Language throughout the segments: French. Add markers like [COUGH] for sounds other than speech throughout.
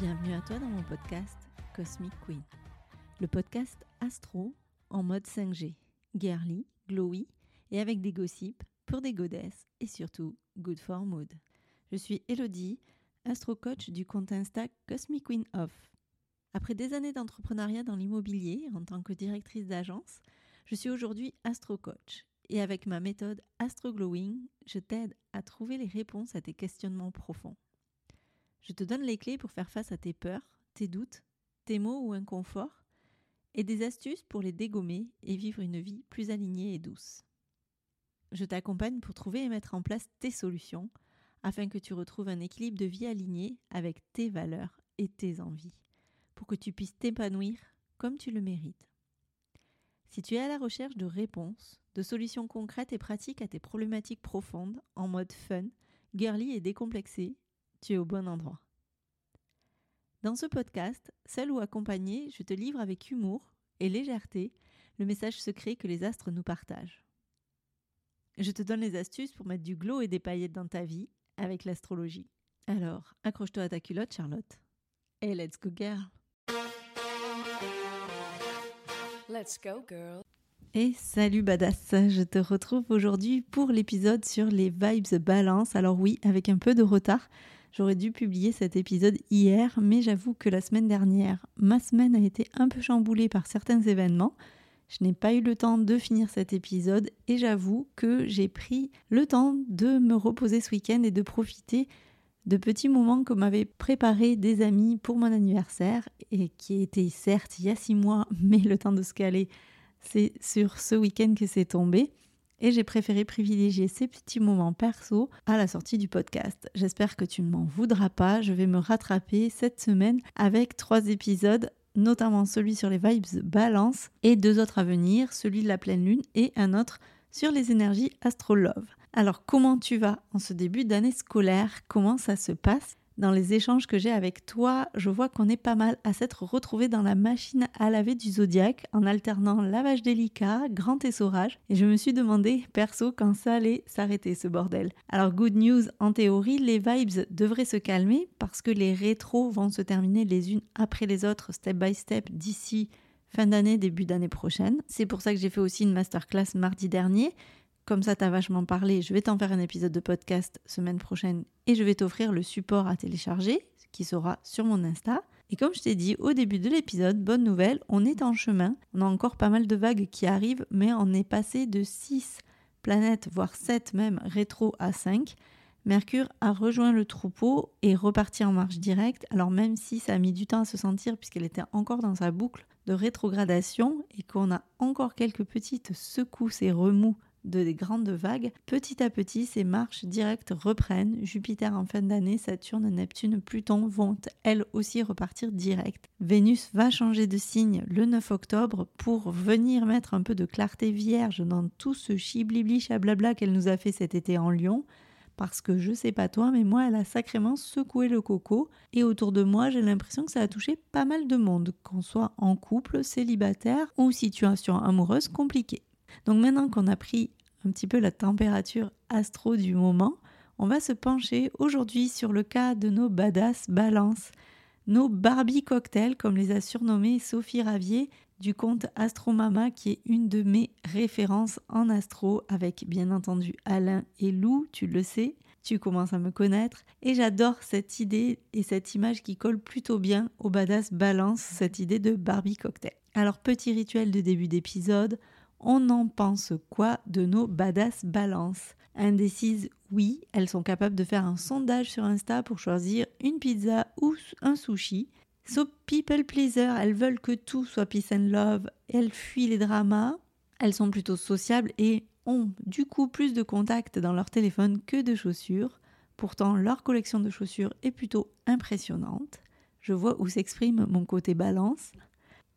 Bienvenue à toi dans mon podcast Cosmic Queen. Le podcast astro en mode 5G, girly, glowy et avec des gossips pour des godesses et surtout good for mood. Je suis Elodie, astro coach du compte Insta Cosmic Queen Off. Après des années d'entrepreneuriat dans l'immobilier en tant que directrice d'agence, je suis aujourd'hui astro coach et avec ma méthode Astro Glowing, je t'aide à trouver les réponses à tes questionnements profonds. Je te donne les clés pour faire face à tes peurs, tes doutes, tes maux ou inconforts, et des astuces pour les dégommer et vivre une vie plus alignée et douce. Je t'accompagne pour trouver et mettre en place tes solutions afin que tu retrouves un équilibre de vie aligné avec tes valeurs et tes envies, pour que tu puisses t'épanouir comme tu le mérites. Si tu es à la recherche de réponses, de solutions concrètes et pratiques à tes problématiques profondes en mode fun, girly et décomplexé, tu es au bon endroit. Dans ce podcast, seul ou accompagné, je te livre avec humour et légèreté le message secret que les astres nous partagent. Je te donne les astuces pour mettre du glow et des paillettes dans ta vie avec l'astrologie. Alors, accroche-toi à ta culotte, Charlotte. Et let's go, girl! Let's go, girl! Et salut badass, je te retrouve aujourd'hui pour l'épisode sur les vibes balance. Alors oui, avec un peu de retard, j'aurais dû publier cet épisode hier, mais j'avoue que la semaine dernière, ma semaine a été un peu chamboulée par certains événements. Je n'ai pas eu le temps de finir cet épisode et j'avoue que j'ai pris le temps de me reposer ce week-end et de profiter de petits moments que m'avaient préparé des amis pour mon anniversaire et qui étaient certes il y a six mois, [LAUGHS] mais le temps de se caler c'est sur ce week-end que c'est tombé. Et j'ai préféré privilégier ces petits moments perso à la sortie du podcast. J'espère que tu ne m'en voudras pas. Je vais me rattraper cette semaine avec trois épisodes notamment celui sur les vibes balance et deux autres à venir, celui de la pleine lune et un autre sur les énergies astro-love. Alors comment tu vas en ce début d'année scolaire? Comment ça se passe? Dans les échanges que j'ai avec toi, je vois qu'on est pas mal à s'être retrouvés dans la machine à laver du zodiaque en alternant lavage délicat, grand essorage. Et je me suis demandé, perso, quand ça allait s'arrêter ce bordel. Alors, good news, en théorie, les vibes devraient se calmer parce que les rétros vont se terminer les unes après les autres, step by step, d'ici fin d'année, début d'année prochaine. C'est pour ça que j'ai fait aussi une masterclass mardi dernier comme ça t'as vachement parlé, je vais t'en faire un épisode de podcast semaine prochaine et je vais t'offrir le support à télécharger qui sera sur mon Insta. Et comme je t'ai dit au début de l'épisode, bonne nouvelle, on est en chemin. On a encore pas mal de vagues qui arrivent, mais on est passé de 6 planètes, voire 7 même, rétro à 5. Mercure a rejoint le troupeau et reparti en marche directe, alors même si ça a mis du temps à se sentir puisqu'elle était encore dans sa boucle de rétrogradation et qu'on a encore quelques petites secousses et remous de des grandes vagues, petit à petit, ces marches directes reprennent. Jupiter en fin d'année, Saturne, Neptune, Pluton vont elles aussi repartir direct. Vénus va changer de signe le 9 octobre pour venir mettre un peu de clarté vierge dans tout ce chiblibli chablabla qu'elle nous a fait cet été en Lyon parce que je sais pas toi, mais moi, elle a sacrément secoué le coco. Et autour de moi, j'ai l'impression que ça a touché pas mal de monde, qu'on soit en couple, célibataire ou situation amoureuse compliquée. Donc maintenant qu'on a pris un petit peu la température astro du moment, on va se pencher aujourd'hui sur le cas de nos badass balances, nos Barbie cocktails, comme les a surnommés Sophie Ravier du compte Astro Mama, qui est une de mes références en astro, avec bien entendu Alain et Lou, tu le sais, tu commences à me connaître, et j'adore cette idée et cette image qui colle plutôt bien au badass balance, cette idée de Barbie cocktail. Alors petit rituel de début d'épisode, on en pense quoi de nos badass balances? Indécises, oui, elles sont capables de faire un sondage sur Insta pour choisir une pizza ou un sushi. So people pleaser, elles veulent que tout soit peace and love, elles fuient les dramas, elles sont plutôt sociables et ont du coup plus de contacts dans leur téléphone que de chaussures. Pourtant, leur collection de chaussures est plutôt impressionnante. Je vois où s'exprime mon côté balance.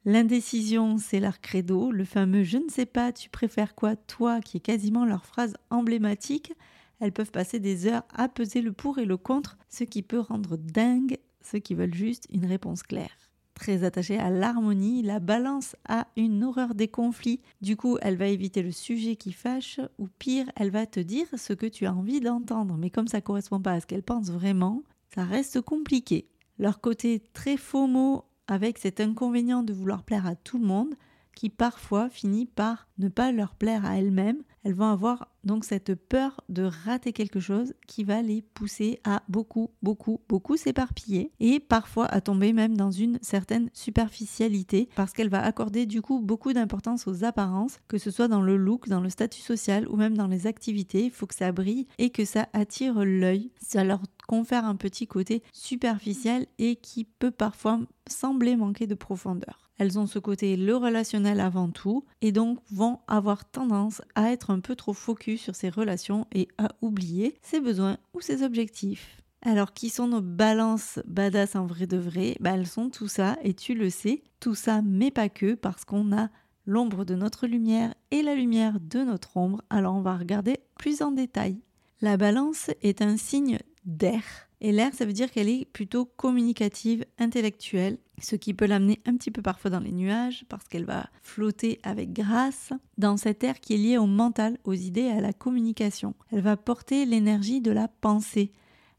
L'indécision, c'est leur credo, le fameux je ne sais pas, tu préfères quoi, toi, qui est quasiment leur phrase emblématique. Elles peuvent passer des heures à peser le pour et le contre, ce qui peut rendre dingue ceux qui veulent juste une réponse claire. Très attachée à l'harmonie, la balance a une horreur des conflits. Du coup, elle va éviter le sujet qui fâche, ou pire, elle va te dire ce que tu as envie d'entendre. Mais comme ça correspond pas à ce qu'elle pense vraiment, ça reste compliqué. Leur côté très FOMO avec cet inconvénient de vouloir plaire à tout le monde qui parfois finit par ne pas leur plaire à elles-mêmes. Elles vont avoir donc cette peur de rater quelque chose qui va les pousser à beaucoup, beaucoup, beaucoup s'éparpiller et parfois à tomber même dans une certaine superficialité parce qu'elle va accorder du coup beaucoup d'importance aux apparences, que ce soit dans le look, dans le statut social ou même dans les activités. Il faut que ça brille et que ça attire l'œil. Ça leur confère un petit côté superficiel et qui peut parfois sembler manquer de profondeur. Elles ont ce côté le relationnel avant tout et donc vont avoir tendance à être un peu trop focus sur ces relations et à oublier ses besoins ou ses objectifs. Alors, qui sont nos balances badass en vrai de vrai? Bah, Elles sont tout ça, et tu le sais, tout ça, mais pas que, parce qu'on a l'ombre de notre lumière et la lumière de notre ombre. Alors, on va regarder plus en détail. La balance est un signe d'air. Et l'air, ça veut dire qu'elle est plutôt communicative, intellectuelle, ce qui peut l'amener un petit peu parfois dans les nuages parce qu'elle va flotter avec grâce dans cet air qui est lié au mental, aux idées à la communication. Elle va porter l'énergie de la pensée.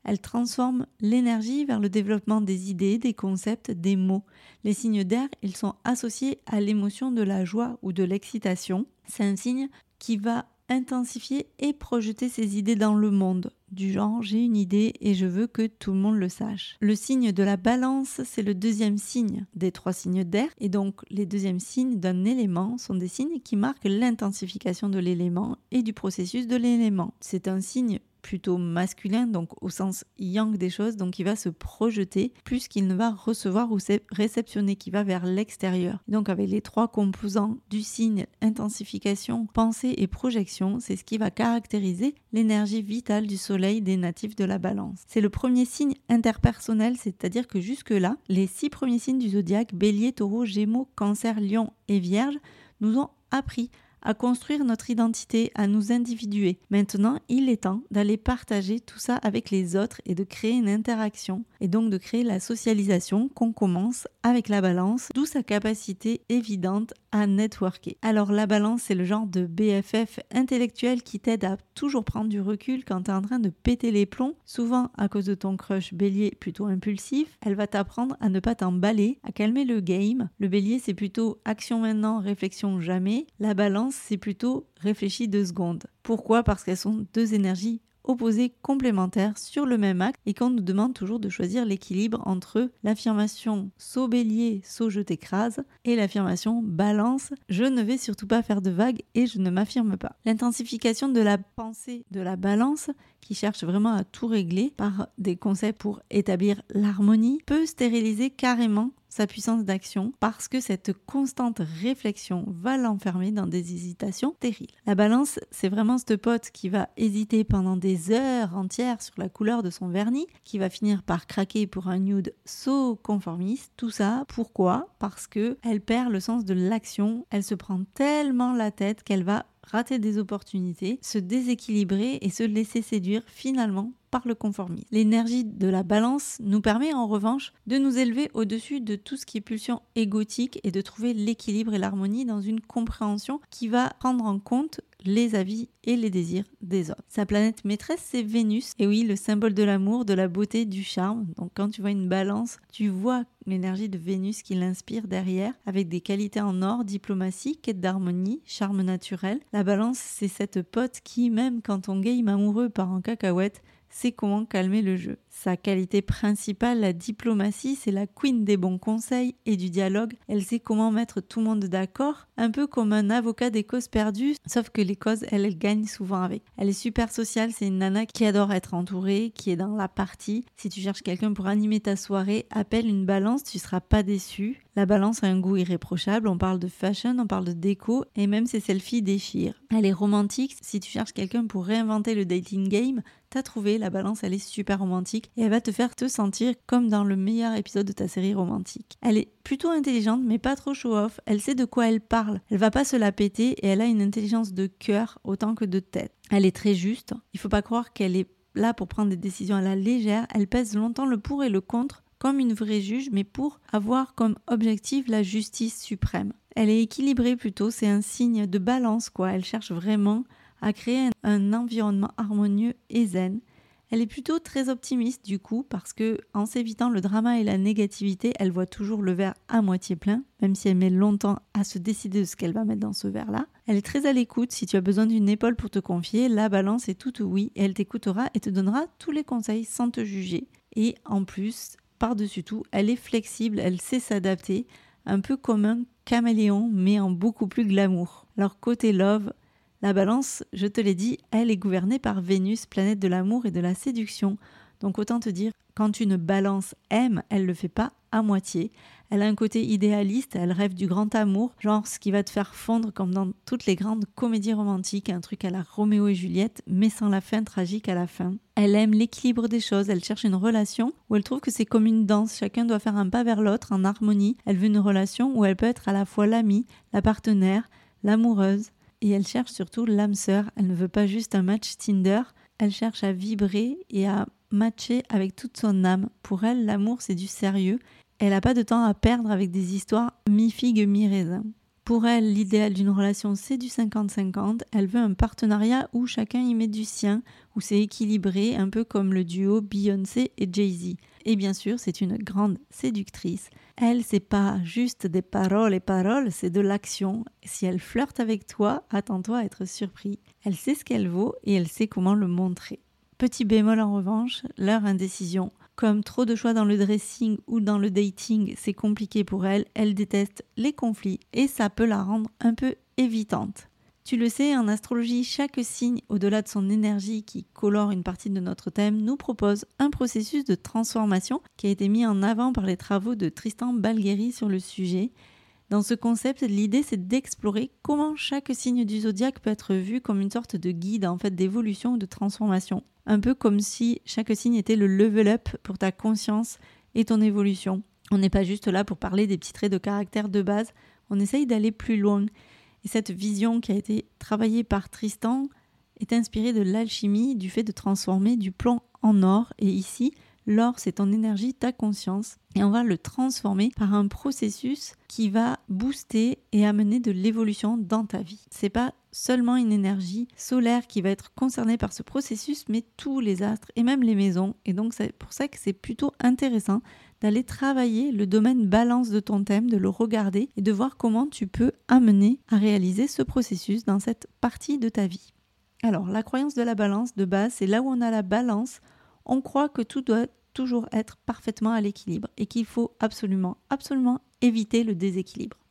Elle transforme l'énergie vers le développement des idées, des concepts, des mots. Les signes d'air, ils sont associés à l'émotion de la joie ou de l'excitation. C'est un signe qui va intensifier et projeter ses idées dans le monde, du genre j'ai une idée et je veux que tout le monde le sache. Le signe de la balance, c'est le deuxième signe des trois signes d'air, et donc les deuxièmes signes d'un élément sont des signes qui marquent l'intensification de l'élément et du processus de l'élément. C'est un signe plutôt masculin, donc au sens yang des choses, donc il va se projeter plus qu'il ne va recevoir ou réceptionner, qui va vers l'extérieur. Donc avec les trois composants du signe, intensification, pensée et projection, c'est ce qui va caractériser l'énergie vitale du soleil des natifs de la balance. C'est le premier signe interpersonnel, c'est-à-dire que jusque-là, les six premiers signes du zodiaque, bélier, taureau, gémeaux, cancer, lion et vierge, nous ont appris à construire notre identité, à nous individuer. Maintenant, il est temps d'aller partager tout ça avec les autres et de créer une interaction et donc de créer la socialisation qu'on commence avec la balance, d'où sa capacité évidente à networker. Alors la balance, c'est le genre de BFF intellectuel qui t'aide à toujours prendre du recul quand tu es en train de péter les plombs, souvent à cause de ton crush bélier plutôt impulsif. Elle va t'apprendre à ne pas t'emballer, à calmer le game. Le bélier, c'est plutôt action maintenant, réflexion jamais. La balance, c'est plutôt réfléchis deux secondes. Pourquoi? Parce qu'elles sont deux énergies opposés complémentaires sur le même acte et qu'on nous demande toujours de choisir l'équilibre entre l'affirmation saut bélier, saut je t'écrase et l'affirmation balance, je ne vais surtout pas faire de vagues et je ne m'affirme pas. L'intensification de la pensée de la balance qui cherche vraiment à tout régler par des concepts pour établir l'harmonie peut stériliser carrément sa puissance d'action parce que cette constante réflexion va l'enfermer dans des hésitations terribles. La balance, c'est vraiment ce pote qui va hésiter pendant des heures entières sur la couleur de son vernis, qui va finir par craquer pour un nude so conformiste. Tout ça, pourquoi? Parce que elle perd le sens de l'action, elle se prend tellement la tête qu'elle va rater des opportunités, se déséquilibrer et se laisser séduire finalement par le conformisme. L'énergie de la balance nous permet en revanche de nous élever au-dessus de tout ce qui est pulsion égotique et de trouver l'équilibre et l'harmonie dans une compréhension qui va prendre en compte les avis et les désirs des autres. Sa planète maîtresse, c'est Vénus. Et oui, le symbole de l'amour, de la beauté, du charme. Donc quand tu vois une balance, tu vois l'énergie de Vénus qui l'inspire derrière, avec des qualités en or, diplomatie, quête d'harmonie, charme naturel. La balance, c'est cette pote qui, même quand ton game amoureux part en cacahuète, c'est comment calmer le jeu. Sa qualité principale, la diplomatie, c'est la queen des bons conseils et du dialogue. Elle sait comment mettre tout le monde d'accord, un peu comme un avocat des causes perdues, sauf que les causes, elle, elle gagne souvent avec. Elle est super sociale, c'est une nana qui adore être entourée, qui est dans la partie. Si tu cherches quelqu'un pour animer ta soirée, appelle une balance, tu seras pas déçu. La balance a un goût irréprochable, on parle de fashion, on parle de déco et même ses selfies déchirent. Elle est romantique, si tu cherches quelqu'un pour réinventer le dating game, t'as trouvé, la balance elle est super romantique et elle va te faire te sentir comme dans le meilleur épisode de ta série romantique. Elle est plutôt intelligente mais pas trop show-off, elle sait de quoi elle parle, elle va pas se la péter et elle a une intelligence de cœur autant que de tête. Elle est très juste, il faut pas croire qu'elle est là pour prendre des décisions à la légère, elle pèse longtemps le pour et le contre comme une vraie juge, mais pour avoir comme objectif la justice suprême. Elle est équilibrée plutôt, c'est un signe de balance quoi. Elle cherche vraiment à créer un environnement harmonieux et zen. Elle est plutôt très optimiste du coup parce que en s'évitant le drama et la négativité, elle voit toujours le verre à moitié plein, même si elle met longtemps à se décider de ce qu'elle va mettre dans ce verre-là. Elle est très à l'écoute si tu as besoin d'une épaule pour te confier, la balance est toute oui et elle t'écoutera et te donnera tous les conseils sans te juger. Et en plus, par-dessus tout, elle est flexible, elle sait s'adapter, un peu comme un caméléon mais en beaucoup plus glamour. Alors côté love, la balance, je te l'ai dit, elle est gouvernée par Vénus, planète de l'amour et de la séduction. Donc autant te dire, quand une balance aime, elle le fait pas à moitié. Elle a un côté idéaliste, elle rêve du grand amour, genre ce qui va te faire fondre comme dans toutes les grandes comédies romantiques, un truc à la Roméo et Juliette, mais sans la fin tragique à la fin. Elle aime l'équilibre des choses, elle cherche une relation où elle trouve que c'est comme une danse, chacun doit faire un pas vers l'autre en harmonie. Elle veut une relation où elle peut être à la fois l'amie, la partenaire, l'amoureuse et elle cherche surtout l'âme sœur. Elle ne veut pas juste un match Tinder, elle cherche à vibrer et à matcher avec toute son âme. Pour elle, l'amour, c'est du sérieux. Elle n'a pas de temps à perdre avec des histoires mi-figue, mi-raisin. Pour elle, l'idéal d'une relation, c'est du 50-50. Elle veut un partenariat où chacun y met du sien, où c'est équilibré, un peu comme le duo Beyoncé et Jay-Z. Et bien sûr, c'est une grande séductrice. Elle, c'est pas juste des paroles et paroles, c'est de l'action. Si elle flirte avec toi, attends-toi à être surpris. Elle sait ce qu'elle vaut et elle sait comment le montrer. Petit bémol en revanche, leur indécision. Comme trop de choix dans le dressing ou dans le dating, c'est compliqué pour elle, elle déteste les conflits et ça peut la rendre un peu évitante. Tu le sais, en astrologie, chaque signe, au-delà de son énergie qui colore une partie de notre thème, nous propose un processus de transformation qui a été mis en avant par les travaux de Tristan Balgheri sur le sujet. Dans ce concept, l'idée c'est d'explorer comment chaque signe du zodiaque peut être vu comme une sorte de guide en fait d'évolution ou de transformation. Un peu comme si chaque signe était le level up pour ta conscience et ton évolution. On n'est pas juste là pour parler des petits traits de caractère de base, on essaye d'aller plus loin. Et cette vision qui a été travaillée par Tristan est inspirée de l'alchimie, du fait de transformer du plomb en or. Et ici, l'or, c'est ton énergie, ta conscience. Et on va le transformer par un processus qui va booster et amener de l'évolution dans ta vie. C'est pas seulement une énergie solaire qui va être concernée par ce processus, mais tous les astres et même les maisons. Et donc c'est pour ça que c'est plutôt intéressant d'aller travailler le domaine balance de ton thème, de le regarder et de voir comment tu peux amener à réaliser ce processus dans cette partie de ta vie. Alors, la croyance de la balance de base, c'est là où on a la balance, on croit que tout doit toujours être parfaitement à l'équilibre et qu'il faut absolument, absolument éviter le déséquilibre.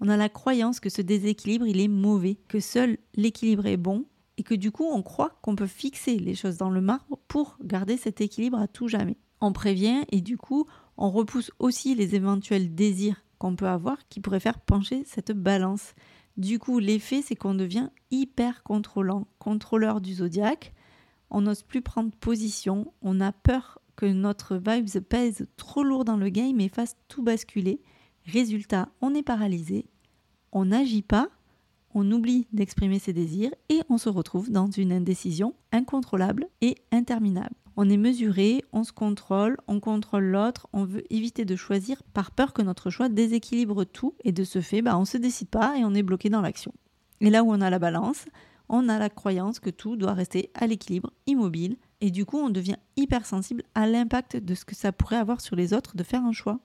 On a la croyance que ce déséquilibre, il est mauvais, que seul l'équilibre est bon et que du coup, on croit qu'on peut fixer les choses dans le marbre pour garder cet équilibre à tout jamais. On prévient et du coup, on repousse aussi les éventuels désirs qu'on peut avoir qui pourraient faire pencher cette balance. Du coup, l'effet, c'est qu'on devient hyper contrôlant, contrôleur du zodiaque. On n'ose plus prendre position, on a peur que notre vibes pèse trop lourd dans le game et fasse tout basculer. Résultat, on est paralysé, on n'agit pas, on oublie d'exprimer ses désirs et on se retrouve dans une indécision incontrôlable et interminable. On est mesuré, on se contrôle, on contrôle l'autre, on veut éviter de choisir par peur que notre choix déséquilibre tout et de ce fait, bah, on ne se décide pas et on est bloqué dans l'action. Et là où on a la balance, on a la croyance que tout doit rester à l'équilibre, immobile, et du coup on devient hypersensible à l'impact de ce que ça pourrait avoir sur les autres de faire un choix.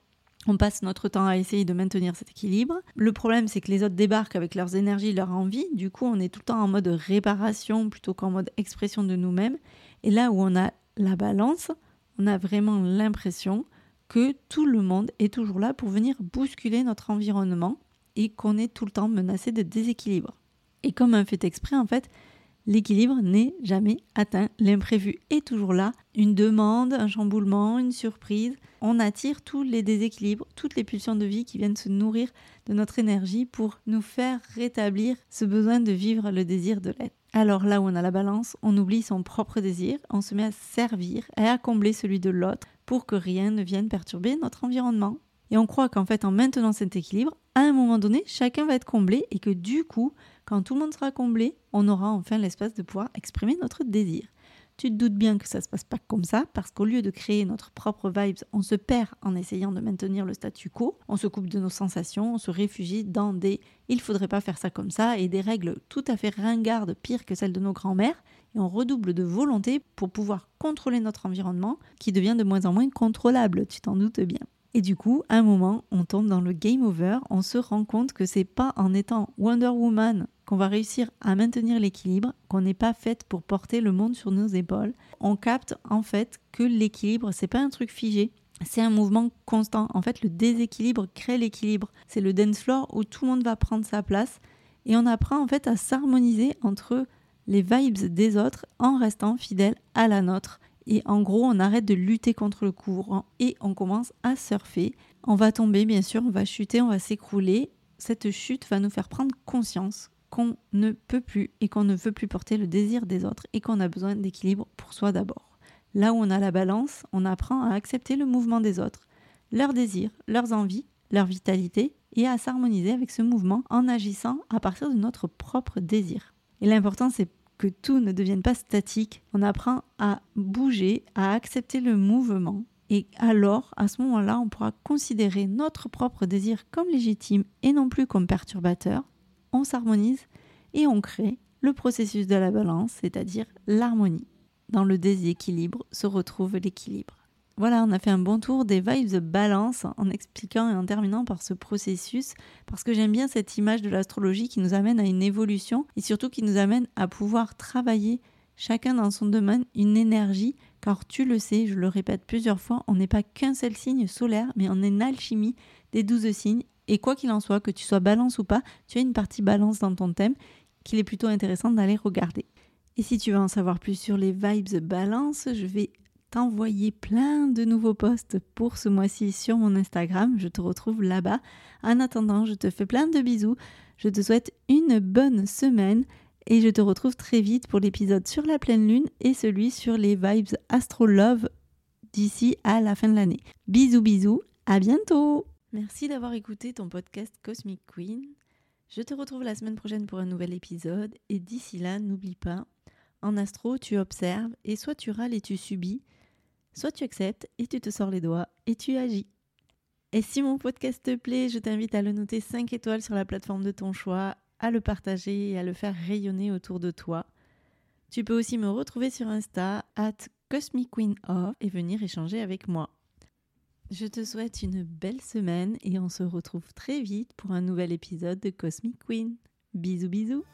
On passe notre temps à essayer de maintenir cet équilibre. Le problème, c'est que les autres débarquent avec leurs énergies, leurs envies. Du coup, on est tout le temps en mode réparation plutôt qu'en mode expression de nous-mêmes. Et là où on a la balance, on a vraiment l'impression que tout le monde est toujours là pour venir bousculer notre environnement et qu'on est tout le temps menacé de déséquilibre. Et comme un fait exprès, en fait, l'équilibre n'est jamais atteint. L'imprévu est toujours là. Une demande, un chamboulement, une surprise. On attire tous les déséquilibres, toutes les pulsions de vie qui viennent se nourrir de notre énergie pour nous faire rétablir ce besoin de vivre le désir de l'être. Alors là où on a la balance, on oublie son propre désir, on se met à servir et à combler celui de l'autre pour que rien ne vienne perturber notre environnement. Et on croit qu'en fait, en maintenant cet équilibre, à un moment donné, chacun va être comblé et que du coup, quand tout le monde sera comblé, on aura enfin l'espace de pouvoir exprimer notre désir. Tu te doutes bien que ça se passe pas comme ça, parce qu'au lieu de créer notre propre vibes, on se perd en essayant de maintenir le statu quo, on se coupe de nos sensations, on se réfugie dans des il faudrait pas faire ça comme ça et des règles tout à fait ringardes, pires que celles de nos grands-mères, et on redouble de volonté pour pouvoir contrôler notre environnement qui devient de moins en moins contrôlable, tu t'en doutes bien. Et du coup, à un moment, on tombe dans le game over, on se rend compte que c'est pas en étant Wonder Woman qu'on va réussir à maintenir l'équilibre, qu'on n'est pas faite pour porter le monde sur nos épaules. On capte en fait que l'équilibre, c'est pas un truc figé, c'est un mouvement constant. En fait, le déséquilibre crée l'équilibre. C'est le dance floor où tout le monde va prendre sa place et on apprend en fait à s'harmoniser entre les vibes des autres en restant fidèle à la nôtre. Et en gros, on arrête de lutter contre le courant et on commence à surfer. On va tomber, bien sûr, on va chuter, on va s'écrouler. Cette chute va nous faire prendre conscience qu'on ne peut plus et qu'on ne veut plus porter le désir des autres et qu'on a besoin d'équilibre pour soi d'abord. Là où on a la balance, on apprend à accepter le mouvement des autres, leurs désirs, leurs envies, leur vitalité et à s'harmoniser avec ce mouvement en agissant à partir de notre propre désir. Et l'important, c'est que tout ne devienne pas statique. On apprend à bouger, à accepter le mouvement. Et alors, à ce moment-là, on pourra considérer notre propre désir comme légitime et non plus comme perturbateur. On s'harmonise et on crée le processus de la balance, c'est-à-dire l'harmonie. Dans le déséquilibre se retrouve l'équilibre. Voilà, on a fait un bon tour des vibes balance en expliquant et en terminant par ce processus parce que j'aime bien cette image de l'astrologie qui nous amène à une évolution et surtout qui nous amène à pouvoir travailler chacun dans son domaine une énergie car tu le sais, je le répète plusieurs fois, on n'est pas qu'un seul signe solaire mais on est une alchimie des douze signes et quoi qu'il en soit, que tu sois balance ou pas, tu as une partie balance dans ton thème qu'il est plutôt intéressant d'aller regarder. Et si tu veux en savoir plus sur les vibes balance, je vais t'envoyer plein de nouveaux posts pour ce mois-ci sur mon Instagram. Je te retrouve là-bas. En attendant, je te fais plein de bisous. Je te souhaite une bonne semaine et je te retrouve très vite pour l'épisode sur la pleine lune et celui sur les vibes Astro Love d'ici à la fin de l'année. Bisous bisous, à bientôt. Merci d'avoir écouté ton podcast Cosmic Queen. Je te retrouve la semaine prochaine pour un nouvel épisode et d'ici là, n'oublie pas, en astro, tu observes et soit tu râles et tu subis, Soit tu acceptes et tu te sors les doigts et tu agis. Et si mon podcast te plaît, je t'invite à le noter 5 étoiles sur la plateforme de ton choix, à le partager et à le faire rayonner autour de toi. Tu peux aussi me retrouver sur Insta, at CosmicQueenOf, et venir échanger avec moi. Je te souhaite une belle semaine et on se retrouve très vite pour un nouvel épisode de Cosmic Queen. Bisous bisous